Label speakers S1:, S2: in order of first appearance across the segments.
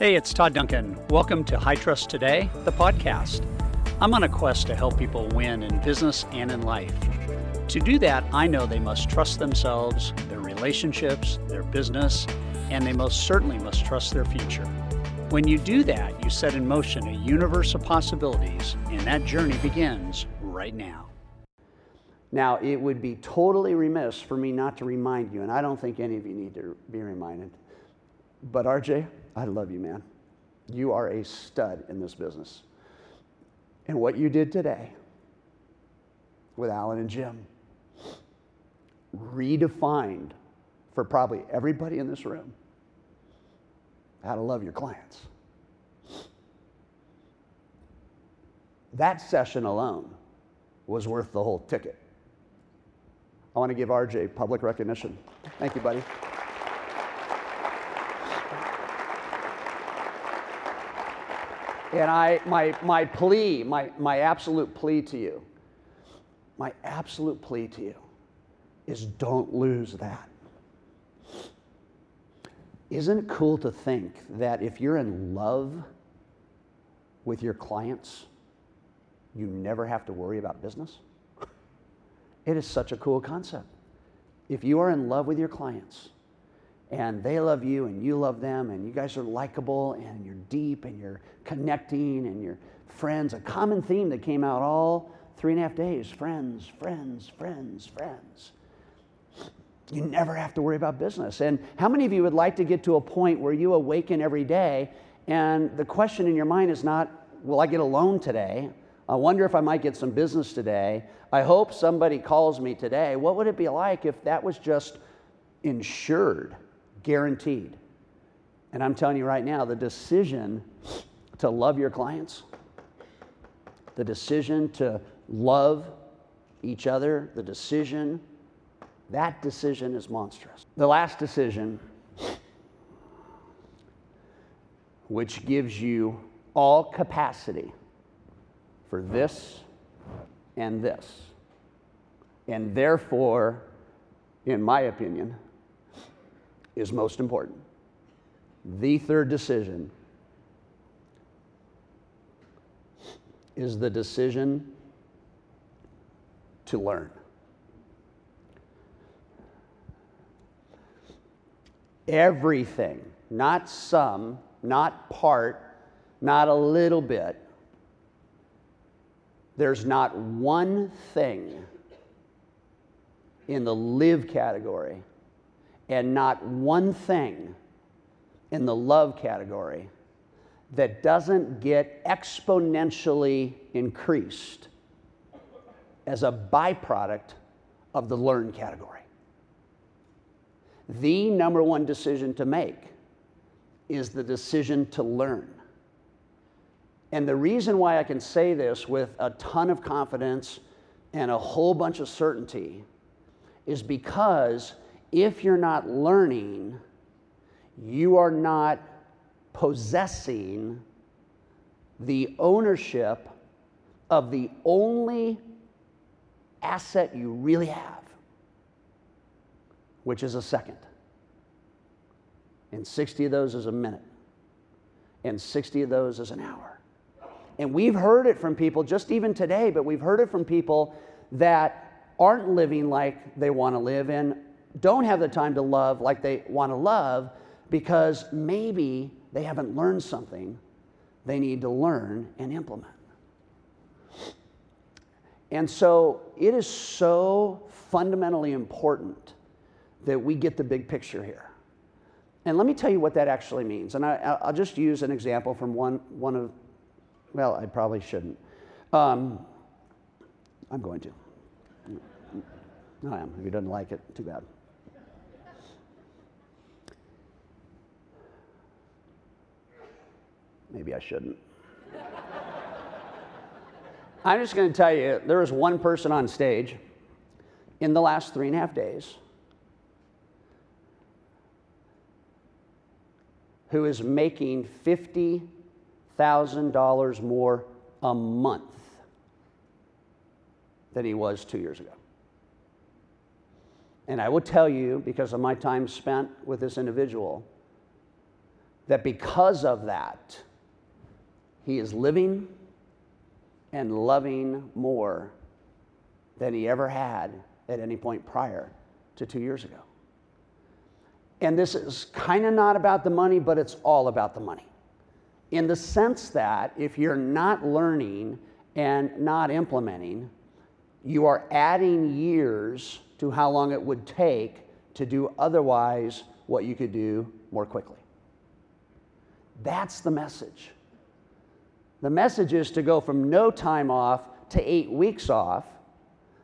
S1: Hey, it's Todd Duncan. Welcome to High Trust Today, the podcast. I'm on a quest to help people win in business and in life. To do that, I know they must trust themselves, their relationships, their business, and they most certainly must trust their future. When you do that, you set in motion a universe of possibilities, and that journey begins right now.
S2: Now, it would be totally remiss for me not to remind you, and I don't think any of you need to be reminded, but RJ, I love you, man. You are a stud in this business. And what you did today with Alan and Jim redefined for probably everybody in this room how to love your clients. That session alone was worth the whole ticket. I want to give RJ public recognition. Thank you, buddy. And I, my, my plea, my, my absolute plea to you, my absolute plea to you is don't lose that. Isn't it cool to think that if you're in love with your clients, you never have to worry about business? It is such a cool concept. If you are in love with your clients, and they love you and you love them and you guys are likable and you're deep and you're connecting and you're friends. A common theme that came out all three and a half days friends, friends, friends, friends. You never have to worry about business. And how many of you would like to get to a point where you awaken every day and the question in your mind is not, will I get a loan today? I wonder if I might get some business today. I hope somebody calls me today. What would it be like if that was just insured? Guaranteed. And I'm telling you right now, the decision to love your clients, the decision to love each other, the decision, that decision is monstrous. The last decision, which gives you all capacity for this and this, and therefore, in my opinion, is most important. The third decision is the decision to learn. Everything, not some, not part, not a little bit. There's not one thing in the live category and not one thing in the love category that doesn't get exponentially increased as a byproduct of the learn category. The number one decision to make is the decision to learn. And the reason why I can say this with a ton of confidence and a whole bunch of certainty is because if you're not learning, you are not possessing the ownership of the only asset you really have, which is a second. And 60 of those is a minute, and 60 of those is an hour. And we've heard it from people just even today, but we've heard it from people that aren't living like they want to live and don't have the time to love like they want to love because maybe they haven't learned something they need to learn and implement. And so it is so fundamentally important that we get the big picture here. And let me tell you what that actually means. And I, will just use an example from one, one of, well, I probably shouldn't. Um, I'm going to. No, I am. If he doesn't like it, too bad. Maybe I shouldn't. I'm just going to tell you there was one person on stage in the last three and a half days who is making $50,000 more a month than he was two years ago. And I will tell you, because of my time spent with this individual, that because of that, he is living and loving more than he ever had at any point prior to two years ago. And this is kind of not about the money, but it's all about the money. In the sense that if you're not learning and not implementing, you are adding years to how long it would take to do otherwise what you could do more quickly. That's the message. The message is to go from no time off to eight weeks off.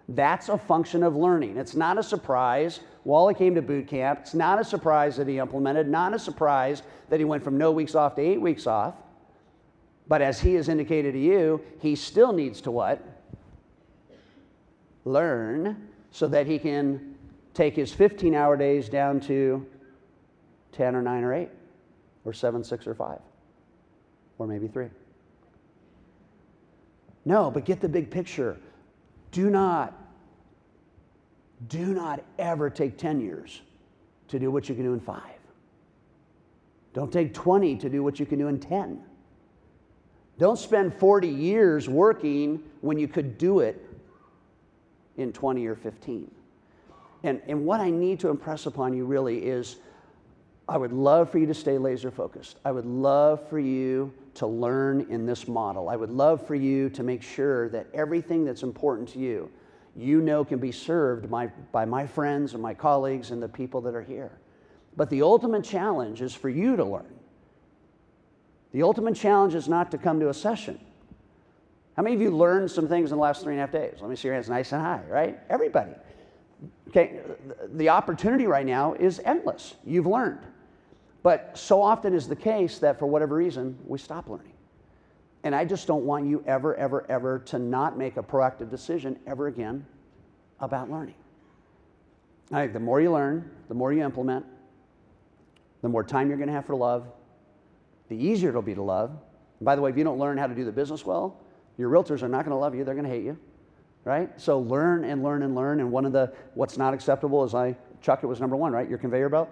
S2: That's a function of learning. It's not a surprise. Wally came to boot camp. It's not a surprise that he implemented, not a surprise that he went from no weeks off to eight weeks off. But as he has indicated to you, he still needs to what? Learn so that he can take his 15 hour days down to 10 or 9 or 8 or 7, 6 or 5 or maybe 3. No, but get the big picture. Do not, do not ever take 10 years to do what you can do in five. Don't take 20 to do what you can do in 10. Don't spend 40 years working when you could do it in 20 or 15. And, and what I need to impress upon you really is I would love for you to stay laser focused. I would love for you to learn in this model. I would love for you to make sure that everything that's important to you, you know, can be served by, my friends and my colleagues and the people that are here. But the ultimate challenge is for you to learn. The ultimate challenge is not to come to a session. How many of you learned some things in the last three and a half days? Let me see your hands nice and high, right? Everybody. Okay, the opportunity right now is endless. You've learned. But so often is the case that for whatever reason, we stop learning. And I just don't want you ever, ever, ever to not make a proactive decision ever again about learning. I the more you learn, the more you implement, the more time you're going to have for love, the easier it'll be to love. And by the way, if you don't learn how to do the business well, your realtors are not going to love you, they're going to hate you right? So learn and learn and learn. And one of the what's not acceptable is I Chuck, it was number one, right? Your conveyor belt.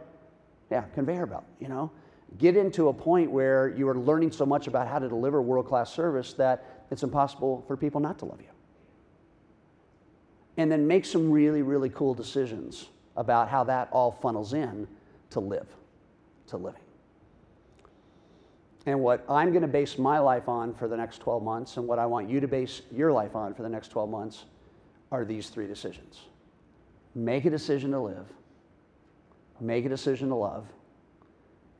S2: Yeah, conveyor belt. You know, get into a point where you are learning so much about how to deliver world class service that it's impossible for people not to love you. And then make some really, really cool decisions about how that all funnels in to live, to living. And what I'm going to base my life on for the next 12 months, and what I want you to base your life on for the next 12 months, are these three decisions make a decision to live, make a decision to love,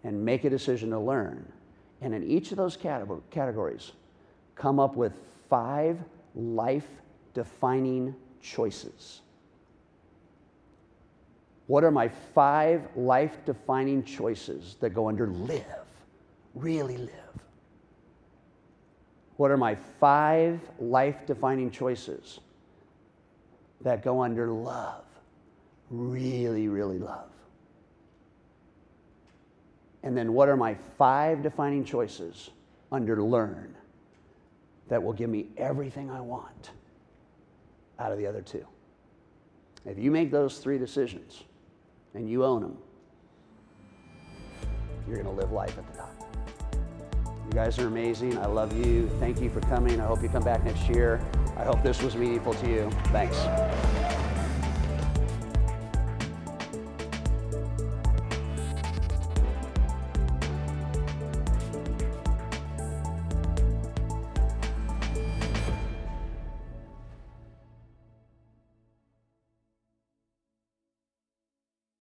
S2: and make a decision to learn. And in each of those categories, come up with five life defining choices. What are my five life defining choices that go under live? really live? What are my five life defining choices that go under love? Really, really love. And then what are my five defining choices under learn that will give me everything I want out of the other two? If you make those three decisions and you own them, you're going to live life at the top. You guys are amazing. I love you. Thank you for coming. I hope you come back next year. I hope this was meaningful to you. Thanks.